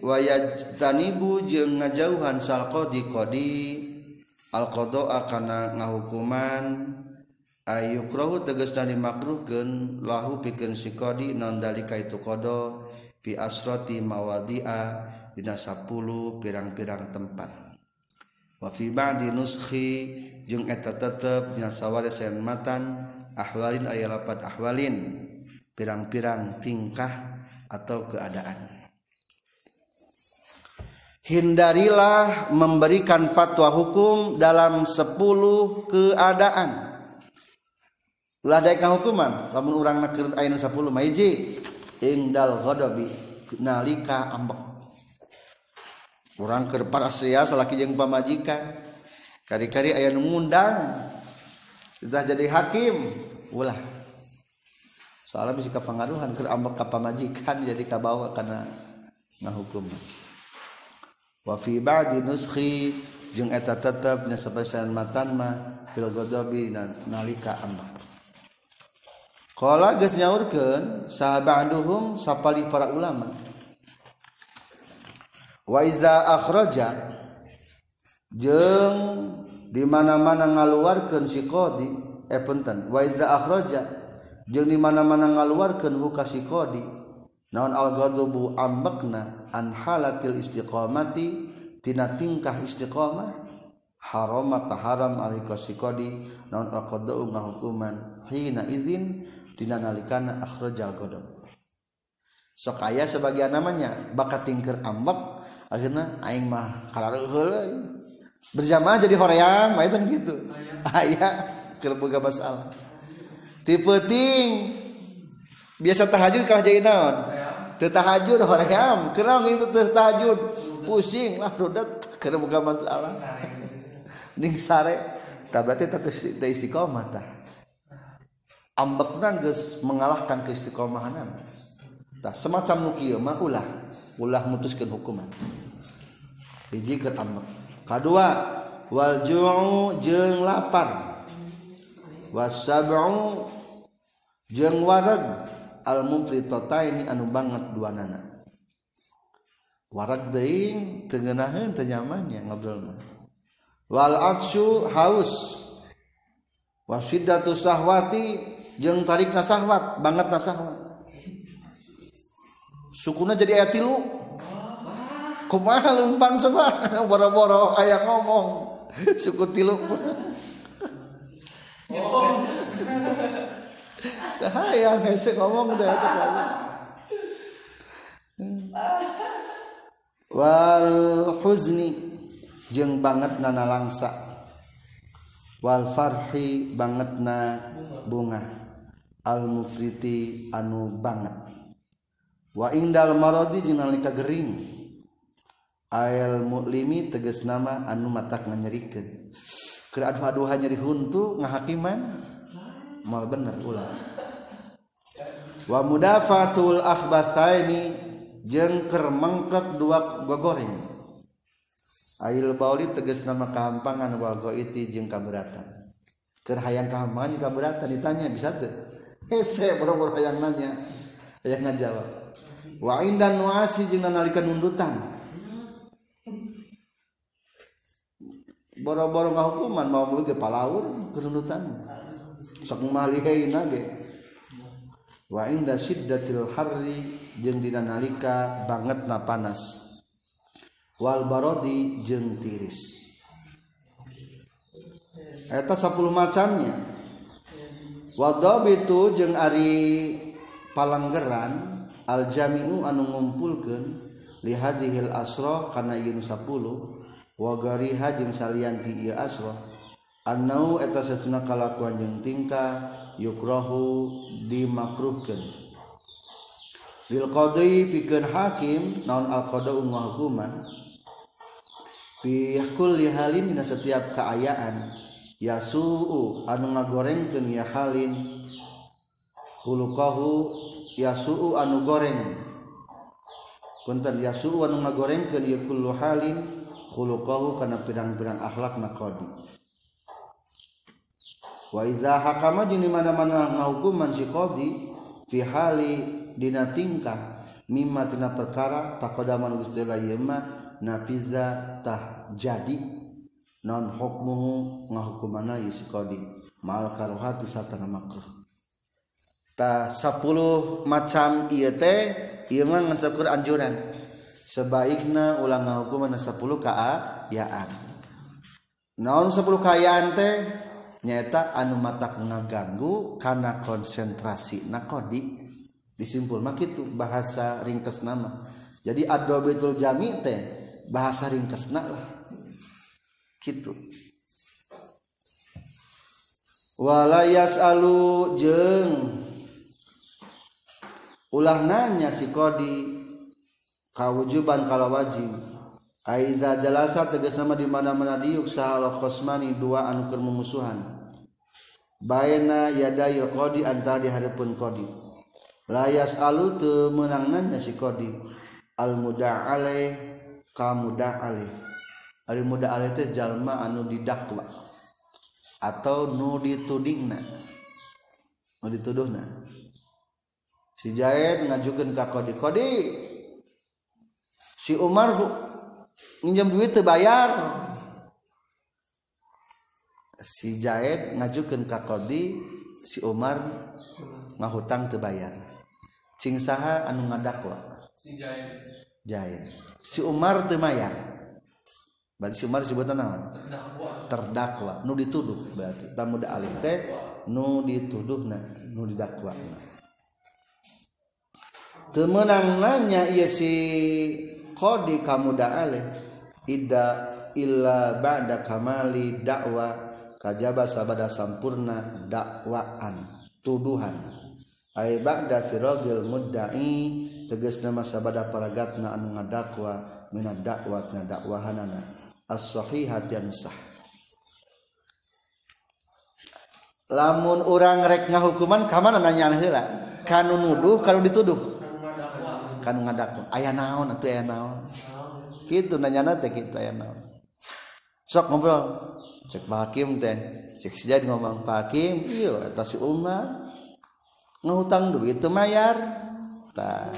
wayatanibu jeung ngajauhan sal qadi qadi al qada kana ngahukuman ayukrahu tegas dari makruhkeun lahu pikeun si qadi non dalika itu qada fi asrati mawadi'a dina 10 pirang-pirang tempat. Wa fi ba'di nuskhi jeung eta tetep dina sawaris matan ahwalin aya lapat ahwalin pirang-pirang tingkah atau keadaan. hindarilah memberikan fatwa hukum dalam 10 keadaan. Ulah daek hukuman? Lamun urang keur aya 10 maiji ingdal ghadabi nalika ambek. Urang keur parasia salaki jeung pamajikan. Kari-kari aya nu ngundang Sudah jadi hakim. Ulah. Soalnya bisa kapangaruhan keur ambek ka pamajikan jadi kabawa kana ngahukuman wa fi ba'di nuskhi jeung eta tetep nya sabasan matan mah fil ghadabi nalika amr qala geus nyaurkeun sahabaduhum sapali para ulama. Wa iza akhraja jeung di mana-mana ngaluarkeun si qadi eh punten. Wa iza akhraja jeung di mana-mana ngaluarkeun huka si qadi naon al-ghadabu am makna an halatil istiqamati tina tingkah istiqamah? Harama taharam alika sikodi naon al-qadau ngahukuman hina izin dina nalikana akhrajal ghadab. Sok aya sebagian namanya bakat tingker ambek akhirnya aing mah karareuheul berjamaah jadi hoream aya gitu. Aya keur boga masalah. Tipe ting biasa tahajud kalah jadi naon? Tahajud hoream kerang itu tahajud pusing lah rudat keur boga masalah. Ning sare. Tah berarti teh istiqomah tah ambekna geus mengalahkan keistiqomahanan tah semacam nu kieu mah ulah. Ulah hukuman. Hiji keur ambek kadua wal ju'u lapar. Wasab'u jeung wareg almumfritota ini anu banget dua nana warak deing tengenahan tenyamannya ngobrol mah. Wal aksyu haus. Wasidatu sahwati jeng tarik nasahwat banget nasahwat sukuna jadi ayat tilu. Kumaha lempang sebab boro-boro ayah ngomong. Suku tilu. Oh. hayang hese ngomong teh eta hmm. wal huzni jeung banget nana langsa wal farhi banget na bunga. Al mufriti anu banget. Wa indal marodi jeung nalika gering. Ayal muklimi tegas nama anu matak nganyerikeun. Keur aduh-aduhan nyeri huntu ngahakiman. mal bener ulah. Wa mudafatul akhbathaini jeung keur mengkek dua gogoring. Ail bauli tegas nama kahampangan wal goiti jeung kaberatan keur hayang kahampangan jeung kaberatan ditanya bisa teu? Eh, Hese boro-boro hayang nanya. Hayang ngajawab. Wa indan nuasi jeung nalika nundutan boro-boro ngahukuman mau mulih ge palaur keur nundutan sok malihaina ge. Wa inda syiddatil harri jeung dina nalika bangetna panas. Wal barodi jeung tiris. Eta 10 macamnya. Wadabitu jeung ari palanggeran al jami'u anu ngumpulkeun li hadhil asra kana yeun 10 wa gariha jeung salianti ieu asra. Anau eta secuna kalakuan jeung tingkah yukrohu dimakruhkan. Lil qadai pikeun hakim naon al qada hukuman. Fi kulli halin dina setiap kaayaan yasuu anu ngagorengkeun ya halin khuluqahu yasuu anu goreng punten yasuu anu ngagorengkeun ya kullu halin khuluqahu kana pirang-pirang akhlakna qadi wa iza hakama jeung di mana-mana ngahukuman si qadi fi hali dina tingkah mimma tina perkara takodaman geus deula yema nafiza tah jadi. Non hukmuhu ngahukumana ieu si qadi. Mal karuhati satana makruh ta 10 macam ieu teh ieu mah ngesekur anjuran. Sebaikna ulang ngahukumana 10 kaayaan naon 10 kaayaan teh nyata anu mata ngaganggu karena konsentrasi. Nakodi disimpul mak itu bahasa ringkes nama jadi adobetul jami teh bahasa ringkes lah. Gitu walayas alu jeng ulah nanya si kodi kawujuban kalau wajib. Aiza jalasa tegas nama di mana-mana diuk sahal khosmani dua anu keur memusuhan. Bayana yadayil kodi antara di hadapan qadi. Layas alu teu meunang nanya si kodi. Al muda ale kamuda ale. Al muda ale teh jalma anu didakwa atau nu ditudingna. Nu dituduhna. Si Jaed ngajukeun ka Kodi. Kodi. Si Umar minjem duit terbayar si Jaed ngajukan ka Kodi si Umar ngahutang terbayar cing saha anu ngadakwa? Si Jaed. Jaed. Si Umar terbayar berarti si Umar sebutan naon? Terdakwa. Terdakwa. Nu dituduh berarti. Tamu da alih teh nu dituduh na nu didakwa na temenang nanya iya si qadi kamuda alih ida illa ba'da kamali dakwa kajaba sabada sampurna dakwaan tuduhan. Ay ba'da firagil mudda'i tegas nama sabada paragatna anu ngadakwa minad dakwa tina dakwahanana. As-sahihat yang sah. Lamun orang rek ngahukuman kamana nanya heula kanu nuduh kanu dituduh. kan ngadaku ayah naon atau ayah naon? Gitu nanya nate gitu ayah naon. Sok ngobrol cek Pak Hakim teh cek sejadi ngomong Pak Hakim iyo atas si Umar ngutang duit itu mayar. Ta.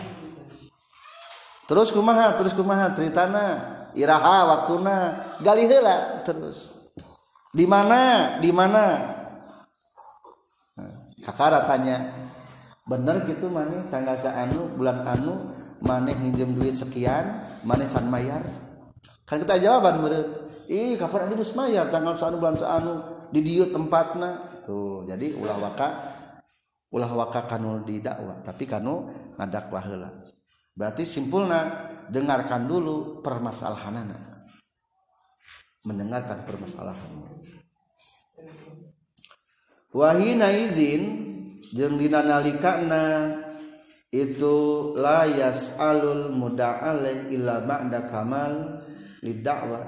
Terus kumaha terus kumaha ceritana? Iraha waktuna gali heula terus. Di mana di mana? Kakara tanya bener gitu maneh tanggal anu bulan anu maneh nginjem duit sekian maneh can mayar kan kita jawaban meureun ih kapan anu geus mayar tanggal saanu bulan saanu di dieu tempatna. Tuh jadi ulah waka ulah waka kanu didakwa. Tapi kanu ngadakwa heula. Berarti simpulna dengarkan dulu permasalahanana. Mendengarkan permasalahan wahina izin jeung dina nalikana itu layas alul muda'ale illa ba'da kamal lidakwa.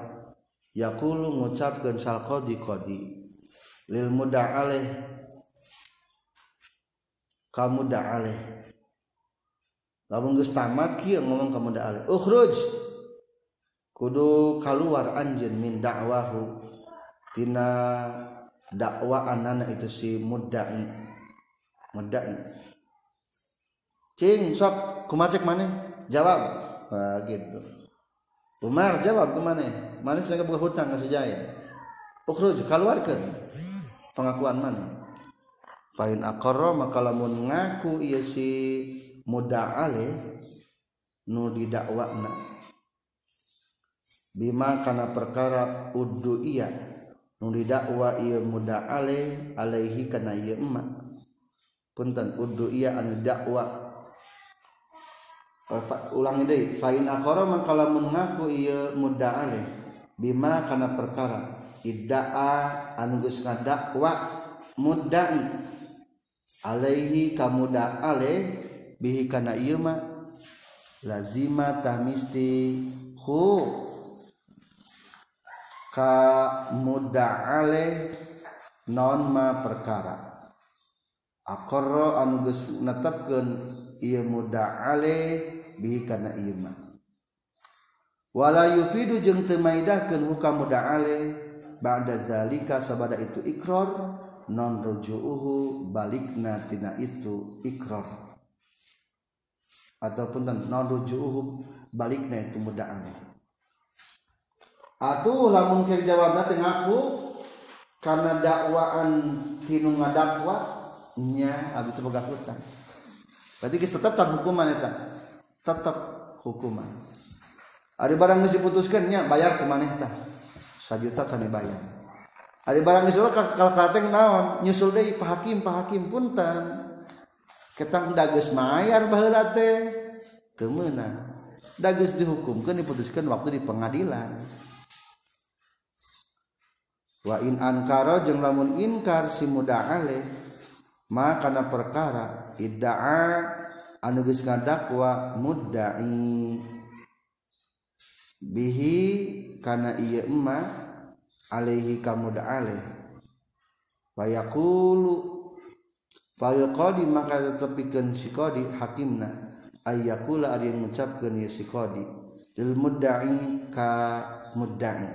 Yaqulu ngucapkeun sal qadi qadi lil muda'ale kamu da'ale lamun geus tamat kieu ngomong kamu da'ale ukhruj! Kudu kaluar anjeun min da'wahu. Tina dakwaan anak itu si mudai mudai cing sok kumacek mana jawab. Nah, gitu. Umar jawab ke mana saya buka hutang ke sejaya ukhruj keluarkan. Pengakuan mana fain akoro maka lamun ngaku iya si muda'ale nu didakwakna bima kana perkara uddu iya nu didakwa ieu muda ale alaihi kana ieu emak punten uddu iya anu dakwa. Eh, ulangi deui fa in aqara mangkala mun ngaku ieu mudda'a bima kana perkara. Idda'a anu geus ngadakwa mudda'i. Alaihi kamuda ale bihi kana ieu mah lazima tamisti hu. Ka muda ale non ma perkara. akoro anu geus netepkeun ieu muda'ale bihi kana ieu mah. Wala yufidu jeung teu maidahkeun hukam muda'ale ba'da zalika sabada itu ikrar non rujuuhu balikna tina itu ikrar ataupun non rujuuhu balikna itu muda'ale atuh lamun keur jawabna teh ngaku karena dakwaan tinu ngadakwa nya abi teu boga hutang. Berarti geus tetep tak hukuman eta tetep hukuman. Ada barang geus diputuskeun nya bayar ku maneh tah sajuta can bayar ada barang geus kal krateng naon nyusul deui pak hakim pak hakim punten ketang dageus mayar baheula teh teu meunang dageus dihukumkeun diputuskeun waktu di pengadilan. Wa in ankara jeung lamun inkar si muda'aleh maka na perkara idda'a anu geus ngadakwa mudda'i. Bihi kana ieu emma alaihi ka muda'aleh wa yaqulu fal qadi maka tetepikeun si qadi hakimna ayyakula ari ngucapkeun ieu si qadi lil mudda'i ka mudda'i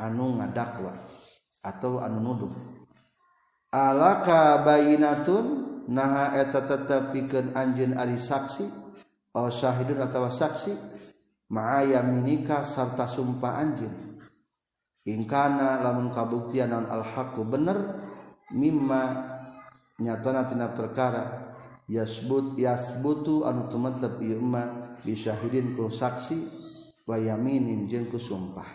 anu ngadakwa atau anu nuduh alaka bayinatun naha eta tetepikeun anjeun ari saksi oh syahidun atau saksi ma'aya minika sarta sumpah anjeun. Ingkana lamun kabuktian non al haqu bener mimma nyatana tina perkara yasbut yasbutu anu tumetep ieu mah bisyahidin ku saksi wa yaminin jeung ku sumpah.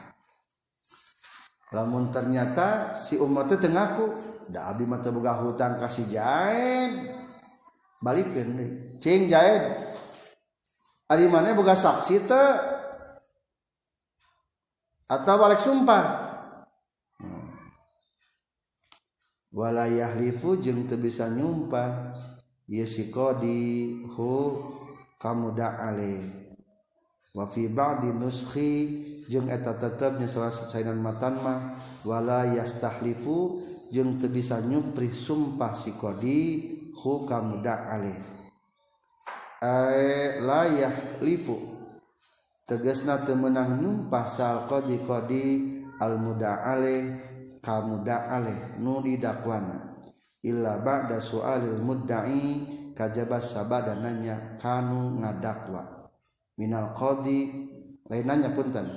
Namun ternyata si umat itu tengaku Da abdi mah boga hutang ka si Jaed. Balikeun deui. Cing Jaed. Ari mana boga saksi teu? Atau balik sumpah? Hmm. Wala yahlifu jeung teu bisa nyumpah. Yesikodi hu kamuda alaih wa fi ba'di nuskhi jeung eta tetepnya salah sainan matanma wala yastahlifu jeung teu bisa nyupri sumpah si kodi hu kamuda alih. Ay la yahlifu. Tegasna teu meunang nyumpah sal qadi qadi al muda alih kamuda alih nu didakwana. Illa ba'da su'alil mudda'i kajaba sabada nanya kanu ngadakwa minal qadi lainannya punten.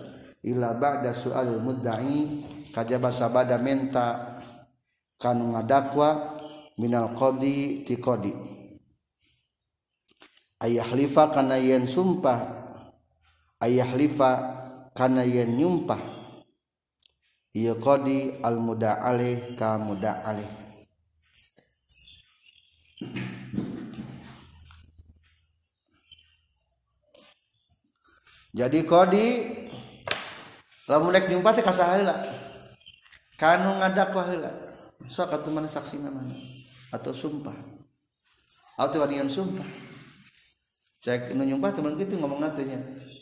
Ila ba'da su'al mudda'i kajaba sabada menta kanu ngadakwa minal qadi ti qadi. Ayahlifa kana yen sumpah. Ayahlifa kana yen nyumpah. Ieu qadi al muda'alih ka muda'alih jadi kodi lamun rek nyumpah teh kasaheula kanu ngadakwah heula. Sok atuh mana saksi mana atau sumpah. Atau wadian sumpah. Cek nu nyumpah teman kitu ngomong nantinya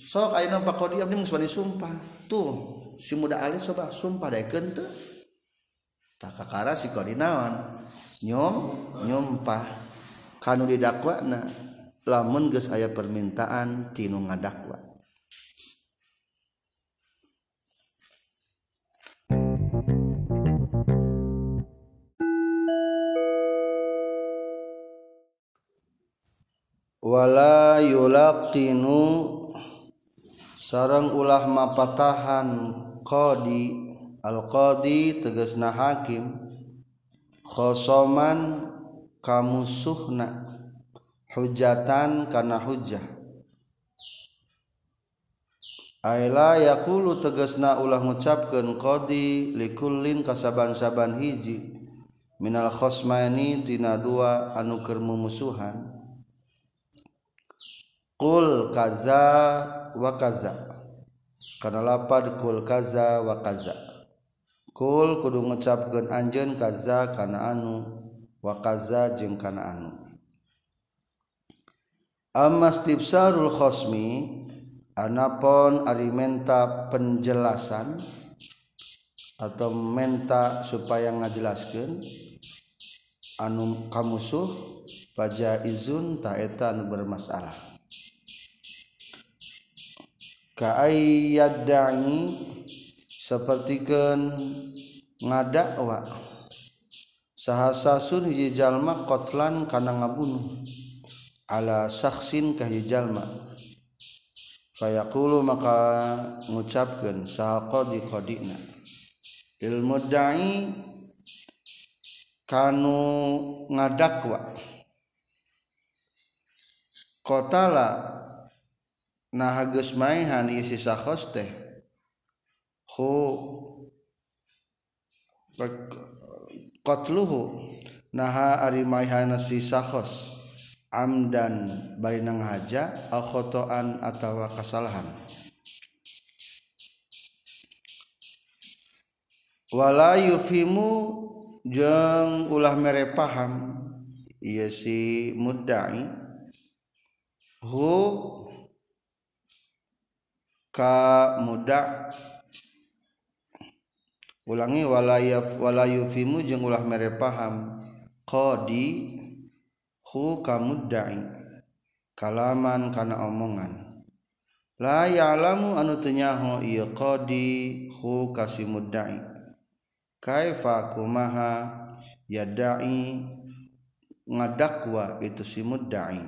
sok ayeuna Pak Kodi abdi geus wani sumpah. Tuh si muda alis coba sumpah daekeun teu tak kakara si kodi naon. Nyom nyumpah. Kanu didakwana lamun geus aya permintaan tinu ngadakwa wala yulaqinu sarang ulah mapatahan qadi al qadi tegasna hakim khosoman kamusuhna hujatan kana hujah. Aila yakulu tegasna ulah ngucapkeun qadi likullin kasaban-saban hiji minal khosmani tina dua anu keur mumusuhan. Kul kaza wa kaza. Kana lapad kul kaza wa kaza. Kul kudu ngucapkeun anjeun kaza kana anu wa kaza jeung kana anu. Amma istibsarul khosmi anapon ari menta penjelasan atau menta supaya ngajelaskeun anu kamusuh fajaizun taeta anu bermasalah. kaayadai sapertikeun ngadakwa. Sahasasun hiji jalma qatlan kana ngabunuh. Ala saksin ka hiji fayaqulu maka ngucapkeun sahal qadi qadina ilmu dai kanu ngadakwa. Qatala nah geus maehan ieu si sakhos teh. Hu qatluhu. Naha ari maehana si sakhos amdan bari nang haja al khotoan atawa kasalahan. Wala yufimu jeung ulah mere paham ieu si mudda'i. Hu ka mudda ulangi wala yaf wala yufimu jeung ulah mere paham. Qadi hu ka mudda'i kalaman kana omongan. La ya'lamu anu teu nyaho ieu qadi hu ka si mudda'i kaifa kumaha yadai ngadakwa itu si mudda'i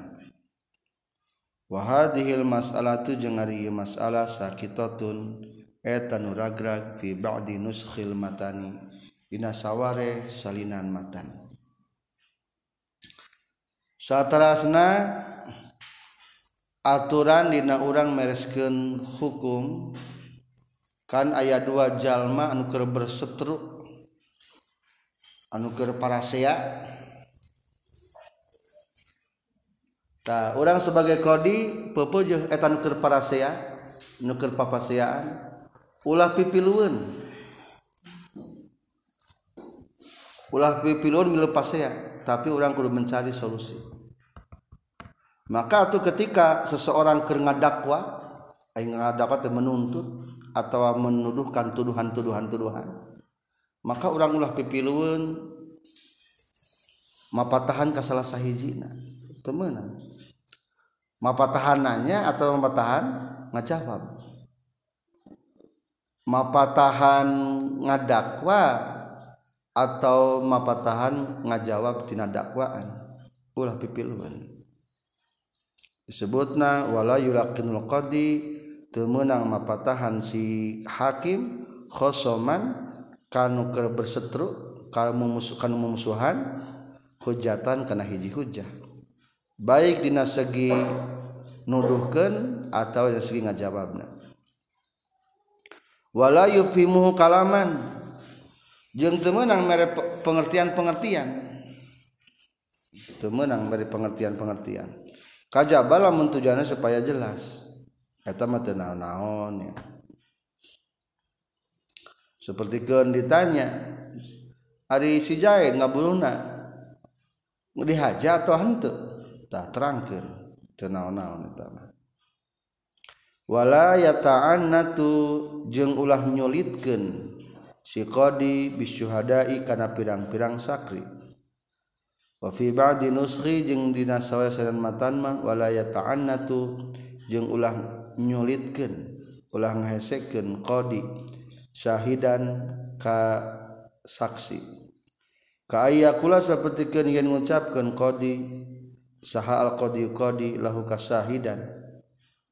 wahadihil mas'alatu jeung ari masalah sakitatun eta nu ragrag fi ba'di nuskhil matani. Dina saware salinan matan. Satarasna aturan dina urang mereskeun hukum kan aya dua jalma anu keur berseteru anu keur parasea. Tah urang sebagai kodi pepujuh eta nu keur parasea nu keur papaseaan ulah pipilueun ulah pipilueun milu pasea tapi orang kudu mencari solusi. Maka itu ketika seseorang keur ngadakwa teh menuntut atau menuduhkan tuduhan-tuduhan tuduhan maka orang ulah pipilueun mapatahan ka salah meunang mapatahananya atau mapatahan ngajawab? Mapatahan ngadakwa atau mapatahan ngajawab tina dakwaan? Ulah pipiluan disebutna wala yulaqinul qadi teu meunang mapatahan si hakim khosoman kanu keur berseteru kanu memusuh kanu memusuhan hujatan kana hiji hujah baik dina segi nuduhkan atau dari segi ngajawabna. Wala yufimu kalaman. Jeung temenang mere pengertian-pengertian. Temenang mere pengertian-pengertian. Kajaba lamun tujuannya supaya jelas. Eta mah teu naon-naon ya. Seperti kan ditanya hari si jahit ngabuluna? Dihaja atau hantu tah terangkeun teu naon-naon eta mah wala yata'annatu jeung ulah nyulitkeun si qadi bisyuhada'i kana pirang-pirang sakri. Wa fi ba'di nuskhi jeung dina sawe sadan matan mah wala yata'annatu jeung ulah nyulitkeun ulah ngahesekeun qadi syahidan ka saksi. Ka ayakula sapertikeun yen ngucapkeun qadi saha al qadi qadi lahu kasahidan.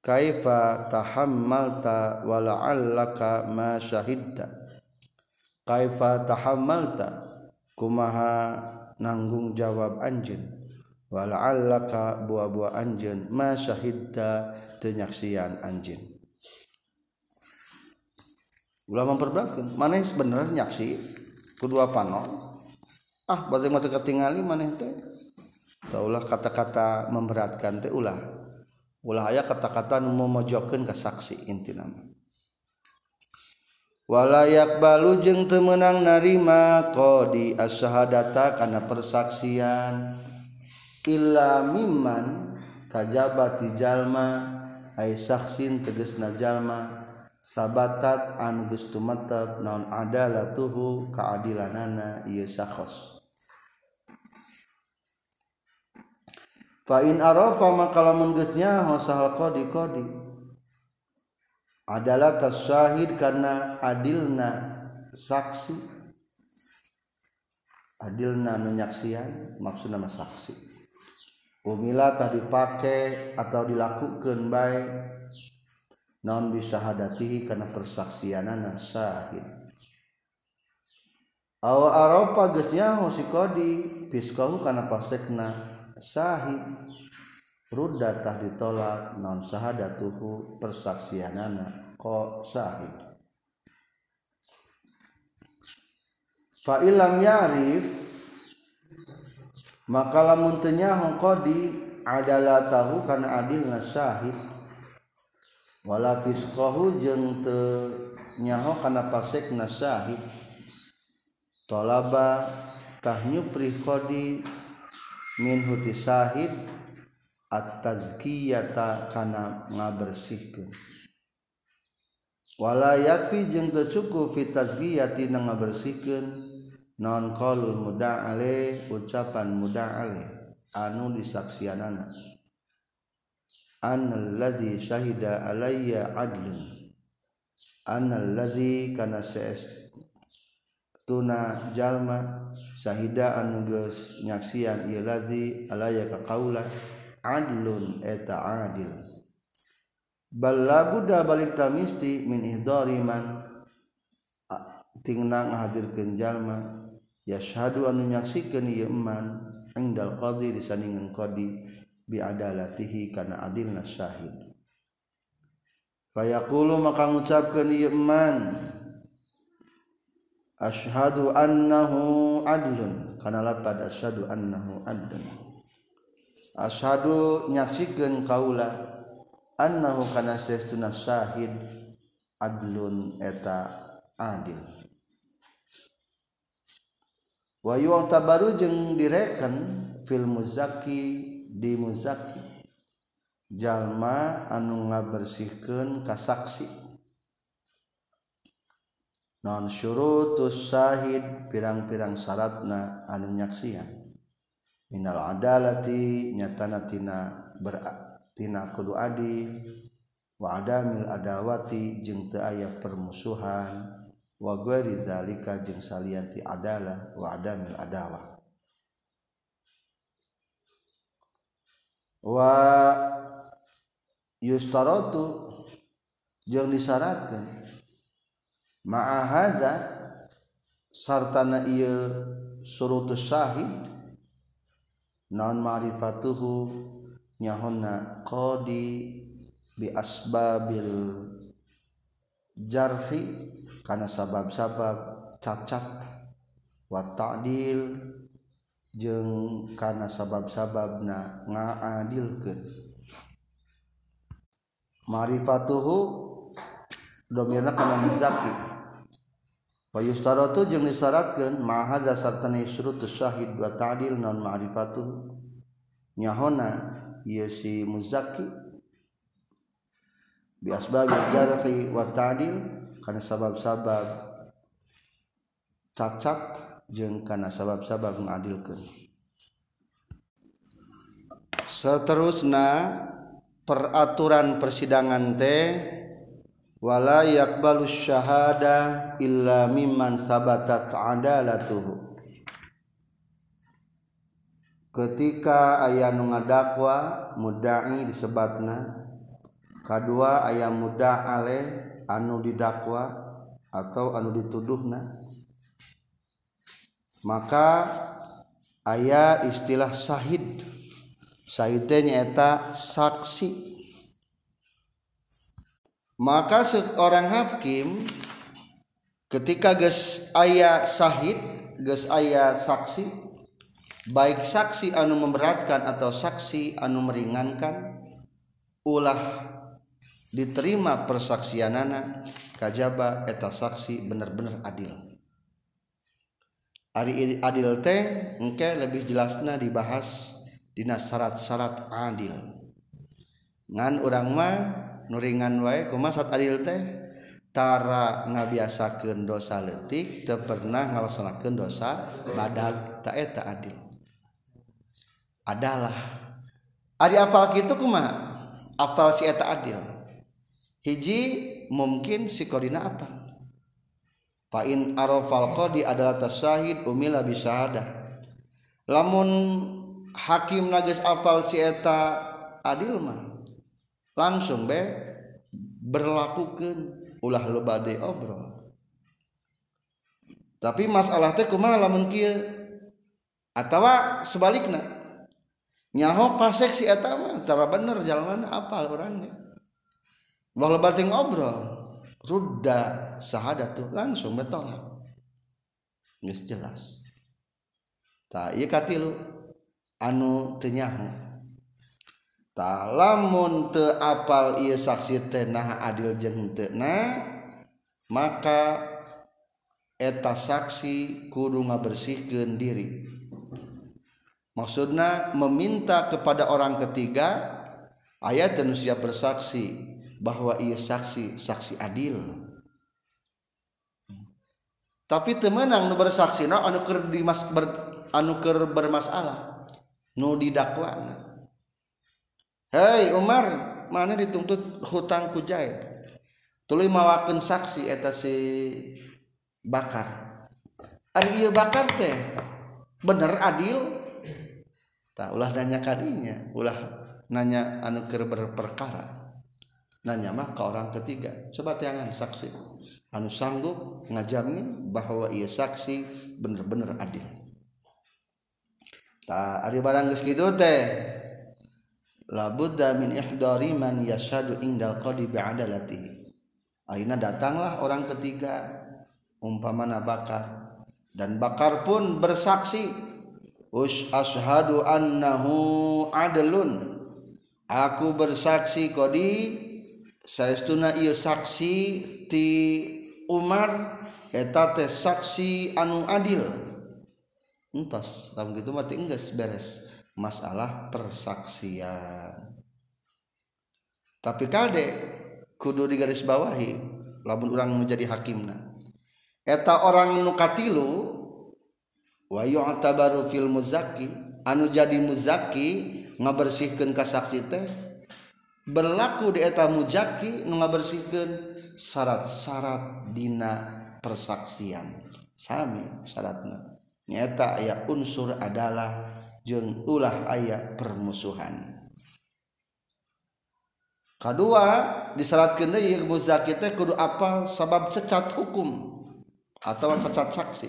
Kaifa tahammalta wa la'allaka ma syahidta. Kaifa tahammalta? Kumaha nanggung jawab anjeun? Wa la'allaka buah-buah anjeun? Ma syahidta? Teu nyaksian anjeun. Ulah memperbakeun maneh sebenarnya nyaksi? Kedua panon ah bade mah teu ketingali maneh teh taulah kata-kata memberatkan teh ulah ulah aya kata-kata nu memojokkeun ka saksi intina. nama walayak balu jeung teu meunang narima qadi asyhadata kana persaksian illa mimman kajabati jalma ai saksin tegasna jalma sabatat anu geus tumetep naon adalatuhu kaadilanana ieu sakhos Fa'in arafa makalamun nyaho sahal kodi kodi adalah tasyahid karena adilna saksi. Adilna nunyaksian maksud nama saksi. Umila tadi dipakai atau dilakukan bae. Non bisa hadatihi karena persaksianana sahid. Aw arafa gesnya hosikodi piskahu karena pasekna sahid rudda tah ditolak non sahadatuhu persaksian anak ko sahid fa ilam yarif maka lamun teu nyaho qadi adalah tahu kana adilna syahid wala fisqahu jeung teu nyaho kana pasekna syahid talaba tahnya prikodi min huti syahid at-tazkiyata kana ngabersihkeun wala yakfi jeung teu cukup fi tazkiyati na ngabersihkeun. Non qaulul muda'ale ucapan muda'ale anu disaksianana. Anallazi syahida alayya adlun. Anallazi kana saestuna jalma. sahida anu geus nyaksian ieu lazi alaya ka kaula adlun eta adil. Balla buddha balik tamisti min ihdari man tingna ngahadirkeun jalma yashhadu anu nyaksikeun ieu man indal qadi disandingan qadi bi adalatihi kana adilna syahid. Fayaqulu maka ngucapkeun ieu man ashadu annahu adlun. Kana lapad ashadu annahu adlun. Ashadu nyaksikeun kaula annahu kana sesuna syahid adlun eta adil. Wa yu'tabaru jeung direken fil muzaki di muzaki jalma anu ngabersihkeun kasaksi non syurutus syahid pirang-pirang syaratna anu nyaksian. Minal adalati nyatana tina bertina kudu adil wa adamil adawati jeung teu aya permusuhan. Wa ghairi zalika jeung salianti adalah wa adamil adawah wa yustaratu jeung disyaratkeun ma'ahaza sartana ieu surutus syahid. Non ma'rifatuhu? Nyahona qadi bi asbabil jarhi karena sabab-sabab cacat wa ta'dil jeung karena sabab-sababna ngaadilkeun. Ma'rifatuhu domirna kana muzaki Wayustaratu jeung disyaratkeun ma hadza sartani syurutus syahid wa ta'dil non ma'rifatun nyahona ieu si muzaki bi asbab jarhi wa ta'dil kana sabab-sabab cacat jeung kana sabab-sabab ngadilkeun Seterusna peraturan persidangan teh wala yakbalu syahada illa mimman sabatat adalatuhu. Ketika aya nu ngadakwa mudai disebatna. Kedua aya muda ale anu didakwa atau anu dituduhna. Maka aya istilah syahid syahidnya eta saksi. maka seorang hakim ketika ges aya sahid ges aya saksi baik saksi anu memberatkan atau saksi anu meringankan ulah diterima persaksianana kajaba eta saksi benar-benar adil. Ari adil teh engke lebih jelasna dibahas dina syarat-syarat adil. Ngan urang mah nuringan wae kumaha kumasat adil teh? Tara ngabiasakeun dosa leutik teu pernah ngalaksanakeun dosa badag. Ta eh, eta adil. Adalah. Ari apal kitu kumaha? Apal si eta adil? Hiji mungkin si kodina apa fa in arafal qadi adalah tasahid umila bisahadah. Lamun hakim nages apal si eta adil mah langsung be berlakukan ulah lebade obrol. Tapi masalah teh kumaha lamun kieu? Atawa sebaliknya nyaho pasek si eta mah tara bener jalan apal orangnya ulah lebade ngobrol rudda sahadat tuh langsung betolak geus jelas. Tak ieu katilu. Anu teu nyaho. ta lamun te apal ieu saksi teh nah adil jeung teu na maka eta saksi kudu ngabersihkeun diri. Maksudna meminta kepada orang ketiga ayat dan siap bersaksi bahwa ia saksi saksi adil. Tapi temenang nu bersaksi no anu ker dimas ber, anu ker bermasalah nu didakwana Hei Umar mana dituntut hutang ku kujahit tuluy mawakeun saksi eta si bakar. Ari ieu bakar teh bener adil? Tak ulah nanya kadinya ulah nanya anu keur berperkara. Nanya mah ke orang ketiga. Coba tiangan saksi. Anu sanggup ngajamin bahwa ia saksi bener-bener adil. Tak ada barang geus kitu teh. labudda min ihdari man yashadu indal qadi bi'adalati akhirnya datanglah orang ketiga umpamana bakar. Dan bakar pun bersaksi us ashadu annahu adlun. Aku bersaksi kodi saestuna ieu saksi ti Umar eta teh saksi anu adil. Entos lamun kitu mah beres. masalah persaksian. Tapi kade kudu di garis bawahi lamun orang menjadi hakimna. Eta orang nukatilu wa yu'tabaru fil muzaki anu jadi muzaki ngabersihkan kasaksi teh berlaku di eta muzaki nu ngabersihkan syarat-syarat dina persaksian. Sami syaratna. Nyata ya unsur adalah jeung ulah ayat permusuhan. Kedua disalatkan deui muzaki teh kudu apal sabab cecat hukum atau cacat saksi.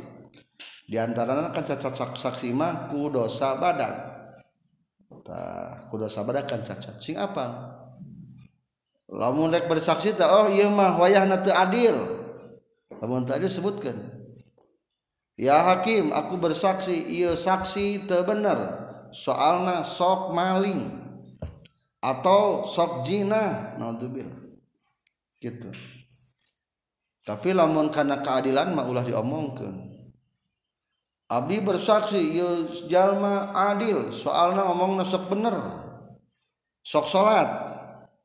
Di antaranya kan cacat saksi mah ku dosa badan. Tah ku dosa badan kan cacat. Sing apal? Lamun rek bersaksi tah oh ieu mah wayahna teu adil. Lamun tadi sebutkan ya hakim aku bersaksi. Iya saksi teu bener soalna sok maling. Atau sok jina. Naudzubillah. Gitu. Tapi lamun karena keadilan mah ulah diomongkeun. Abdi bersaksi ieu jalma adil. Soalna ngomongna sok bener. Sok salat.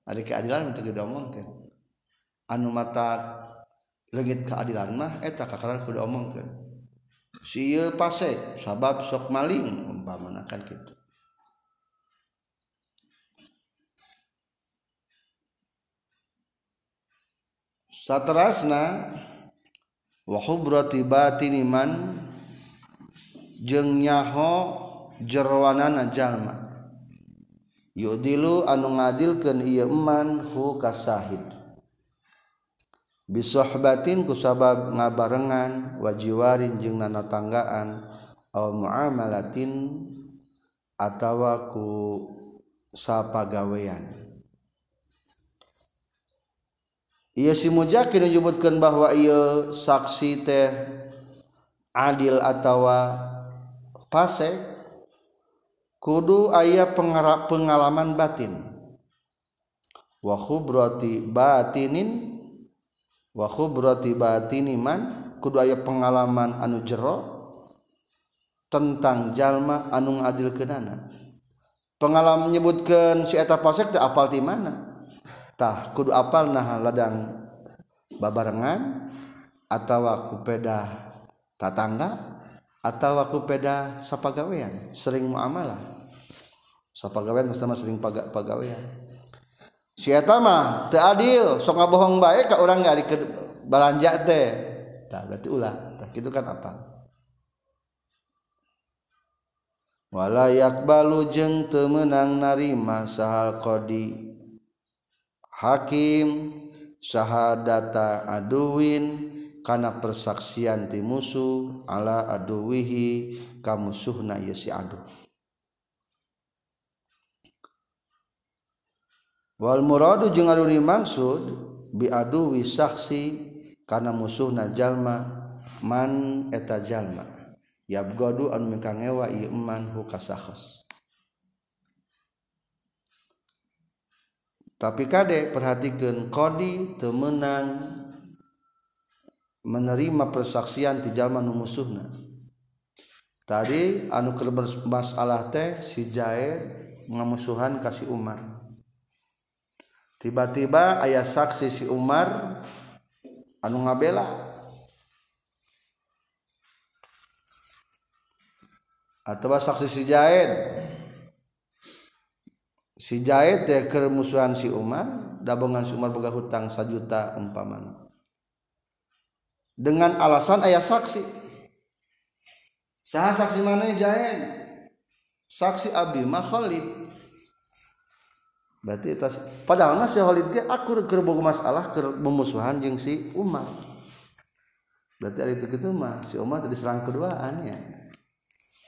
Ada keadilan untuk diomongkan anu mata legit keadilan mah eta kakaran kudu omongkeun si pase sabab sok maling umpamana kan gitu saterasna wa hubrati batiniman jeung nyaho jeroanana jalma. Yudilu anu ngadilkeun ieu iman hu kasahid. Bisohbatin kusabab ngabarengan wajiwarin jeung nanatanggaan aw muamalatin atawa ku sapagawean. Ieu si mujaki menyebutkan bahwa ieu saksi teh adil atawa fasik kudu ayah pengalaman batin. Wa khubrati batinin wa khubrati batini man kudu aya pengalaman anu jero tentang jalma anu ngadil kenana pengalam menyebutkan si eta pasek teh apal ti mana? Tah kudu apal nah ladang babarengan atawa kupeda tatangga atau aku peda sapagawean sering muamalah. Sapagawean sama sering paga pagawean si eta mah teu adil sok ngabohong bae ka urang nggak di balanja teh. Tah berarti ulah. Tah kitu kan apa? Walayak balu jeng temenang narima sahal kodi hakim syahadata aduin kana persaksian ti musuh ala aduwihi kamusuhna ieu si wal muradu jeung anu dimaksud aduwi saksi kana musuhna jalma man eta jalma. Yabgadu anu mikangewa ieu iman hukasakhos tapi kade perhatikan kodi temenang menerima persaksian ti jalma nu musuhna. Tadi anu keur masalah teh si Jair ngamusuhan kasih Umar. tiba-tiba ayah saksi si Umar anu ngabela. Atau saksi si Jaid si Jaid teh musuhan si Umar dabongan si Umar boga hutang sajuta umpaman. Dengan alasan ayah saksi. Sah saksi mana Jaid saksi Abi mah Khalid berarti tas padahal mas si Khalid ge akur keur boga masalah keur memusuhan jeung si Umar. Berarti ari teu kitu mah si Umar tadi serang keduaan ya.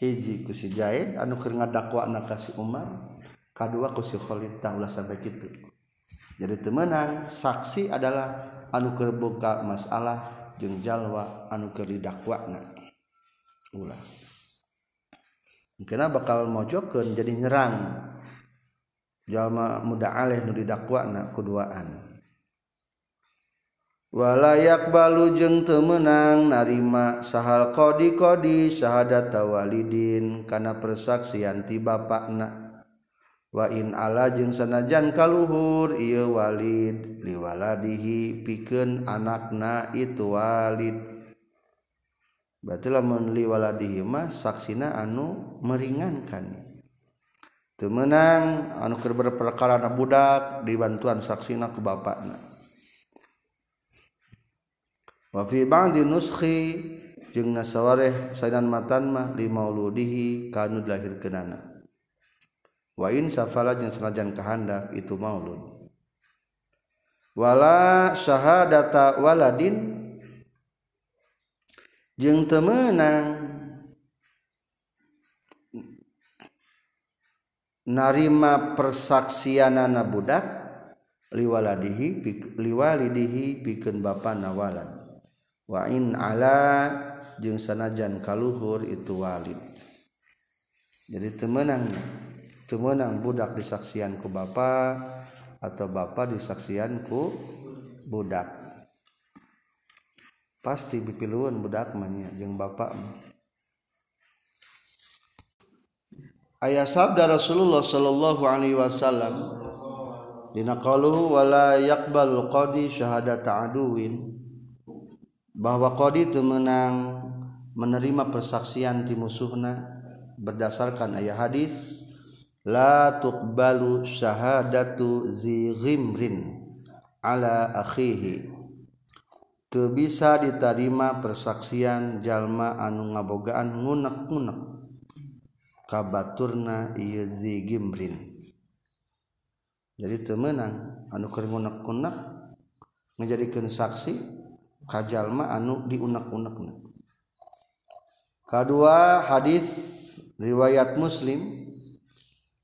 Hiji ku si Jaid anu keur ngadakwana ka si Umar kadua ku si Khalid tah ulah sampai kitu. Jadi temenang saksi adalah anu keur boga masalah jeung jalwa anu keur didakwana. Ulah. Mungkin bakal mojokeun jadi nyerang. jalma muda aleh nu didakwana keduaan walayak balu jeng temenang narima sahal kodi kodi syahadat walidin karena persaksian ti bapakna. Wa in ala jeng sanajan kaluhur iya walid liwaladihi pikeun anakna itu walid. Berarti lamun liwaladihi mah saksina anu meringankan. temenang anukir berperkara na budak dibantuan saksina ku bapakna. Wa fi ba'di nuskhi jeung nasawareh sanan matan mah li mauludihi kanu dilahirkeunana wa in safala jeung sanajan kahandap itu maulud. Wala syahadata waladin jeung temenang narima persaksianana budak liwaladihi liwalidihi pikeun bapana walad wa in ala jeung sanajan kaluhur itu walid. Jadi temenang temenang budak disaksian ku bapa atau bapa disaksian ku budak. Pasti pipiluan budak mah jeung bapak mah. Ayat sabda Rasulullah sallallahu alaihi wasallam dina qaluhu wala yaqbalu qadi syahadata aduwin. Bahwa qadi temenang menerima persaksian ti musuhna berdasarkan ayat hadis la tuqbalu syahadatu zi ala akhihi. Teu bisa diterima persaksian jalma anu ngabogaan ngunek-ngunek kabaturna ieu zi gimrin. Jadi temenang anu keur ngunek-unek ngajadikeun saksi ka jalma anu diunek-unekna. Kadua hadis riwayat muslim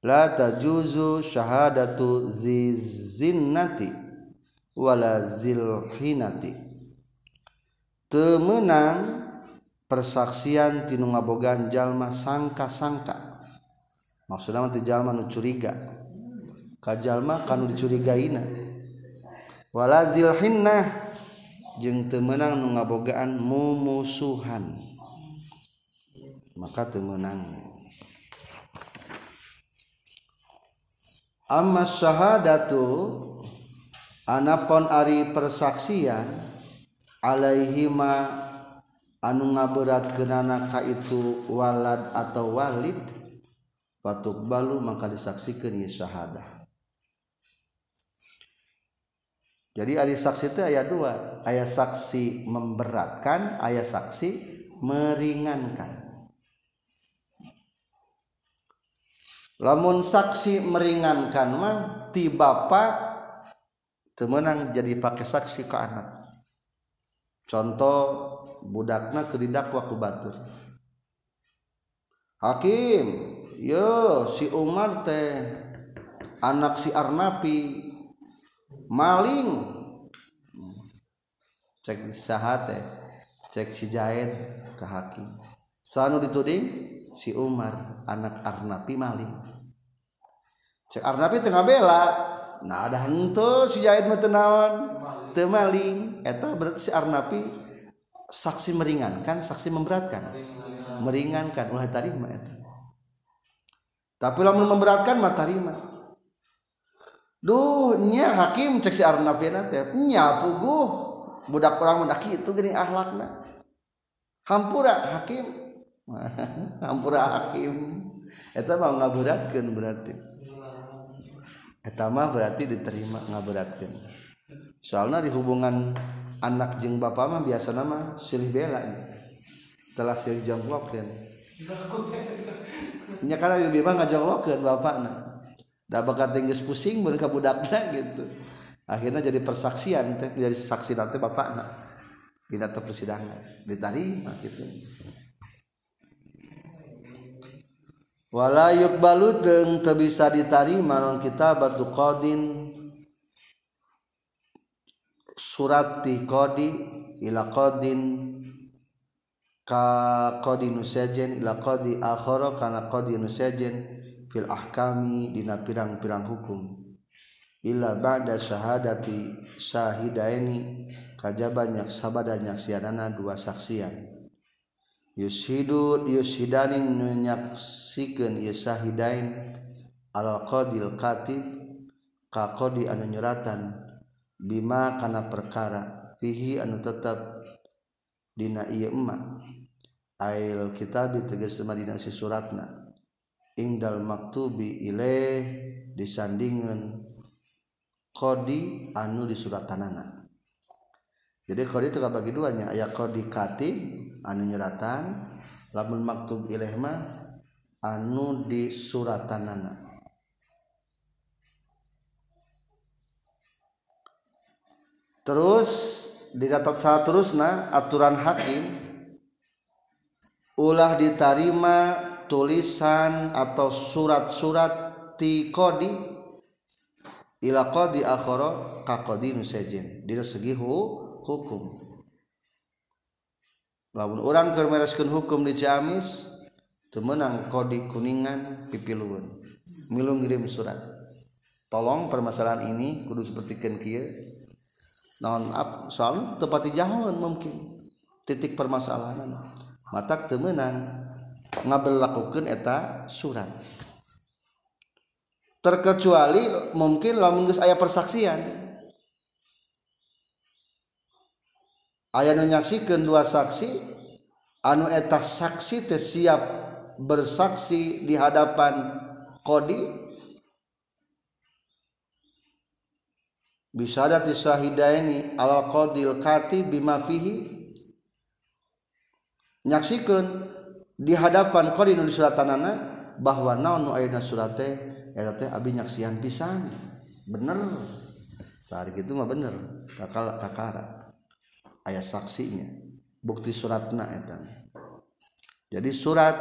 la tajuzu syahadatu zizinnati wala zilhinati. Temenang persaksian tinu ngabogan jalma sangka-sangka. Maksudnya mah jalma nu curiga. Ka jalma kanu dicurigaina. Wala zilhinnah jeung temenang nu ngabogaan mumusuhan. Maka temenang amma syahadatu anapon ari persaksian alaihima anu ngaberat kenana ka itu walad atau walid? Patuk balu maka disaksikan ya syahadah. Jadi ari saksi itu ayat dua ayat saksi memberatkan ayat saksi meringankan. Lamun saksi meringankan mah ti bapak temenang jadi pakai saksi ke anak. Contoh budakna kedidakwa ku batur. Hakim yo si Umar teh anak si Arnapi maling. Cek saha teh cek si Jaid ke Hakim. Sanu dituding si Umar anak Arnapi maling. Cek Arnapi tengah bela nah ada hantu si Jaid metenawan temaling eta berarti si Arnapi saksi meringankan saksi memberatkan. Meringankan. Ulah tarima eta tapi lamun memberatkan mah tarima duh nya hakim cek si arnafina teh nya puguh. Budak orang muda itu gini akhlakna hampura hakim. Hampura hakim. Eta mah ngaberatkeun berarti. Eta mah berarti diterima ngaberatkeun. Soalnya di hubungan anak jeung bapak mah biasa nama silih bela telah silih jongkok nya karena lebih mah ngajonglokeun bapakna. Da bakat geus pusing mun ka budakna gitu. Akhirnya jadi persaksian teh jadi saksi nanti bapakna. Dina teu persidangan diterima gitu wala yuqbalu teu teu bisa diterima non kitabatu qadin surat ti qadi ila qadin ka qadi nusajen ila qadi akhara kana qadi nusajen fil ahkami dina pirang-pirang hukum. Illa ba'da syahadati syahidaini kajaba nyak sabada nyaksianana dua saksian. Yushidu yushidani nyaksikeun ieu syahidain al qadil katib ka qadi anu nyuratan bima kana perkara fihi anu tetap dina ieu emma. Ail kitab tegas madina si suratna. Indal maktubi ilaih disandingan kodi anu di surat tanana jadi kodi itu bagi duanya ayat kodi katib anu nyuratan lamun maktub ilaih mah anu di suratanana. terus didatat saat terus nah aturan hakim ulah diterima tulisan atau surat-surat ti kodi ila kodi akhoro kakodi nusajin di segi hu, hukum. Lamun orang kermereskan hukum di Ciamis temenang kodi kuningan pipiluun milung ngirim surat. Tolong permasalahan ini kudu seperti kia naon soal tepati jahon mungkin. Titik permasalahan. Mata temenang ngabelakukan eta surat. Terkecuali mungkin lamun geus aya persaksian. Aya nu nyaksikeun dua saksi anu eta saksi teh siap bersaksi di hadapan kodi bisyadati syahidaini al qadil kati bima fihi. Nyaksikeun di hadapan qadi nu suratanana bahwa naon nu ayeuna surat teh eta teh abi nyaksian pisan. Bener. Tari kitu mah bener. Kakal kakara. Aya saksinya. Bukti suratna eta. Jadi surat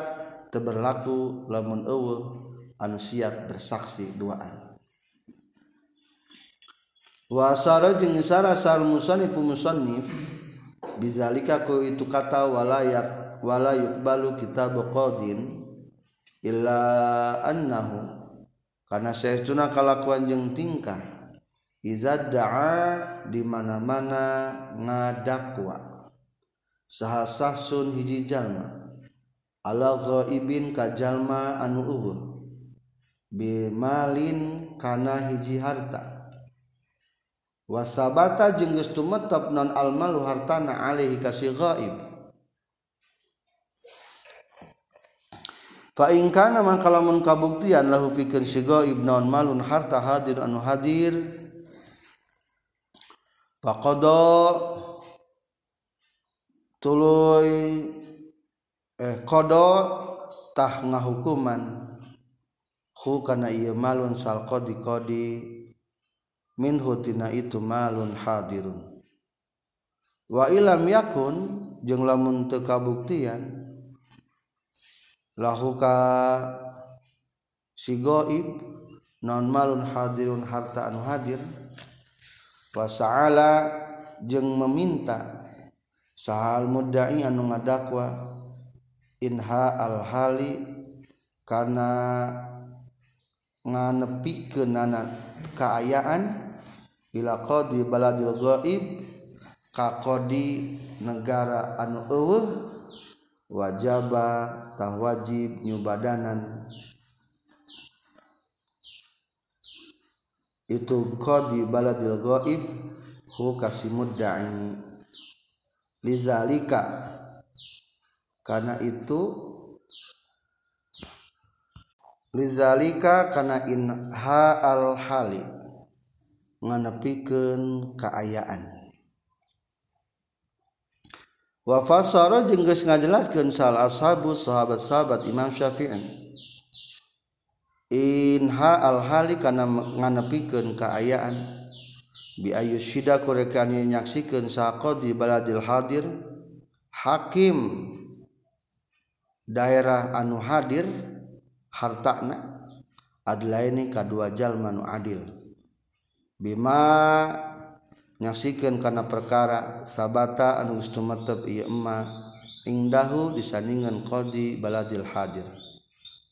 teberlaku lamun eueuh anu siap bersaksi duaan. Wa sara jeung sara sal musannif musannif bizalika ku itu kata walayak wala yuqbalu kitab qadin illa annahu. Karena saytuna kalakuan jeung tingkah iza da'a di mana-mana ngadakwa. Sahasahsun hiji jalma ala ghaibin ka jalma anu eueuh bimalin kana hiji harta wasabata jeung geus tumetep non almal hartana alaihi kasih ghaib. Fa in kana mangka lamun kabuktian lahu pikeun si ghaib non malun harta hadir anu hadir. Faqada tuluy eh qada tah ngahukuman. Hu kana ieu malun sal qadi qadi minhu tina itu malun hadirun. Wa ilam yakun jeung lamun teu kabuktian lahuka si goib non malun hadirun harta anu hadir wasa'ala jeung meminta sahal mudda'i anu ngadakwa inha al hali kana nganepi ke nana keayaan bila qadi baladil ghaib ka qadi negara anu eueuh wajaba tah wajib nyubadanan itu qadi baladil ghaib hu kasimud da'i lizalika karena itu Lizalika kana inha al-hali nganepikeun kaayaan. Wa fasara jeung geus ngajelaskeun sal ashabu sahabat-sahabat Imam Syafi'i. Inha al-hali kana nganepikeun kaayaan. Bi ayu syida kurekan nyaksikeun saqad di baladil hadir hakim daerah anu hadir hartana adlaini kadua jalma nu adil. Bima nyaksikan karena perkara sabata anu geus tumetep ieu emma ingdahu disandingan qadi baladil hadir.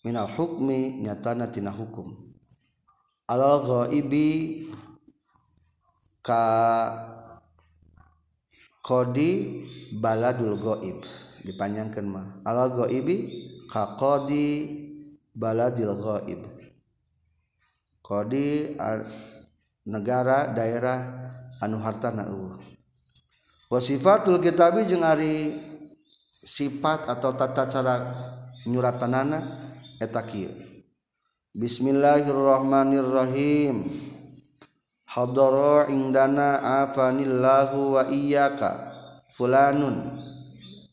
Minal hukmi nyatana tina hukum. Alal ghaibi ka qadi baladul ghaib dipanjangkan mah. Alal ghaibi ka qadi baladil ghaib. Qadi negara daerah anu hartana eueuh wa sifatul kitabi jeung ari sifat atau tata cara nyuratanana eta kieu. Bismillahirrahmanirrahim. Hadara indana afanillahu wa iyyaka fulanun.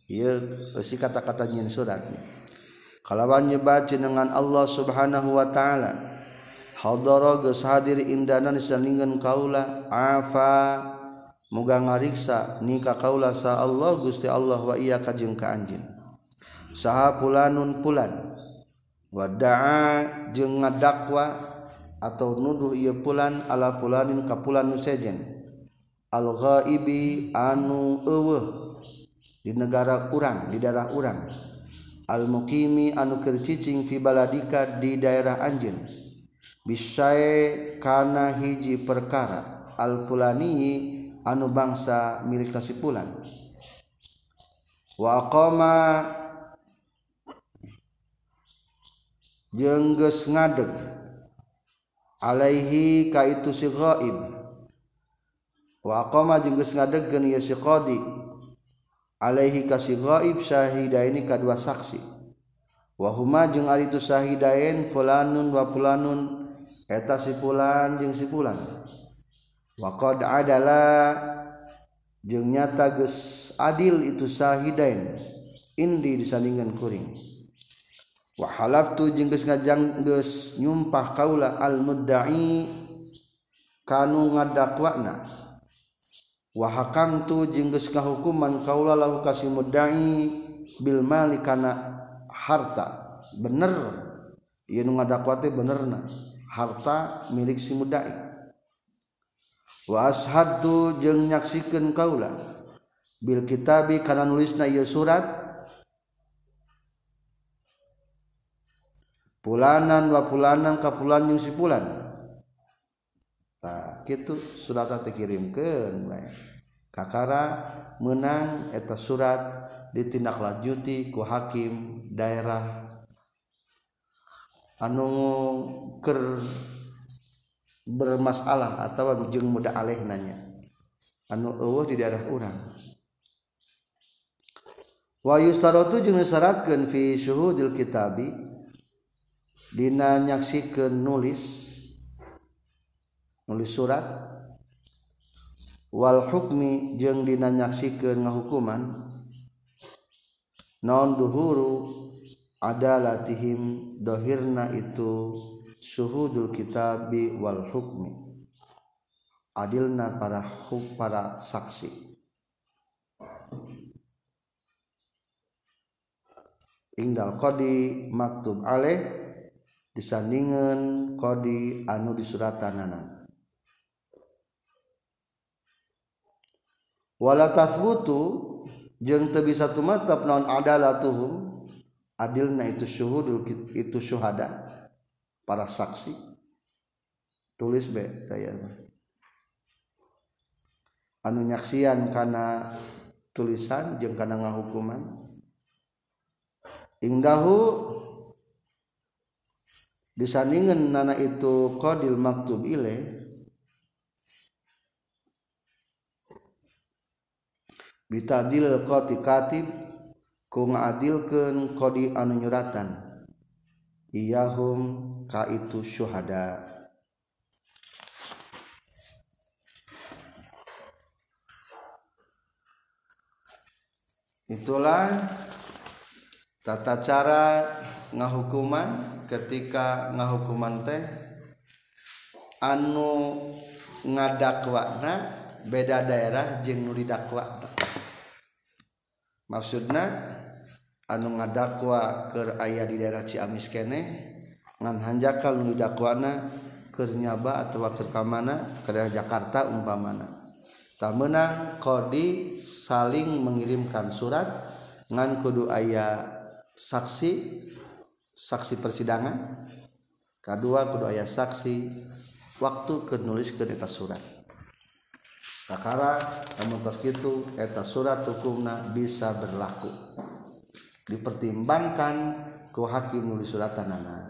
Ieu si kata-kata nyin suratnya kalawan nyebat jenengan Allah subhanahu wa ta'ala. Hadara geus hadir indana saningkeun kaula afa. Muga ngariksa ni ka kaula sa Allah Gusti Allah wa iya kajeng ka anjeun saha pulanun pulan. Wadaa jeung ngadakwa atau nuduh ieu pulan ala pulanin ka pulan nu sejen. Al ghaibi anu eueuh di negara urang di daerah urang. almuqimi anukir cicing fibaladika di daerah anjin bisae kana hiji perkara alfulani anu bangsa milik nasipulan wa aqama jengges ngadeg alaihi ka itu si ghaib. Wa aqama jengges ngadegkeun ieu si qadi. Alaihi kasih goib syahida ini kedua saksi. Wahuma jeung ari itu syahidain fulanun wa fulanun eta si fulan jeung si fulan. Wa qad adala jeung nyata geus adil itu syahidain indi disandingan kuring. Wa halaftu jeung geus ngajang geus nyumpah kaula al mudda'i kanu ngadakwakna wahakam tu jenggus kahukuman kaulah lahu kasih mudai bil mali kana harta. Bener. Ieu nu ngadakwate benerna. Harta milik si mudai. Wa ashadu jeung nyaksikeun kaula. Bil kitabi kana nulisna ieu surat. Pulanan wa pulanan ka pulan jeung si pulan. nah, gitu surat dikirimkan Kakara menang eta surat ditindaklanjuti ku hakim daerah anu ker bermasalah atau jeng muda aleh nanya. Anu eueuh di daerah urang. Wa yustaratu jeung disyaratkeun fi syuhudil kitabi dina nyaksikeun nulis nulis surat. Wal hukmi jeung dina nyaksikeun ngahukuman. Non duhuru adalatihim dohirna itu suhudul kitabi wal hukmi. Adilna para huk para saksi. Ingdal kodi maktub aleh disandingan kodi anu disuratanana. wala tasbutu jeung teu bisa tumatap naon adalatuhum adilna itu syuhudul itu syuhada para saksi. Tulis be taya anu nyaksian kana tulisan jeung kana ngahukuman. Indahu disandingan nana itu qadil maktub ilaih bitadil qati katib ku ngadilkeun qadi anu nyuratan. Iyahum ka itu syuhada. Itulah tata cara ngahukuman ketika ngahukuman teh anu ngadakwana beda daerah jeung nu dakwana maksudna anu ngadakwa ke ayah di daerah Ciamis kene ngan hanjakal nu dakwana keur nyaba atau keur kamana ke daerah Jakarta umpamana. Tak menang kodi saling mengirimkan surat ngan kudu ayah saksi saksi persidangan. Kedua kudu ayah saksi waktu ke nulis ke surat. Sakara namun tos itu eta surat hukumna bisa berlaku. Dipertimbangkan ku hakim nulis suratanana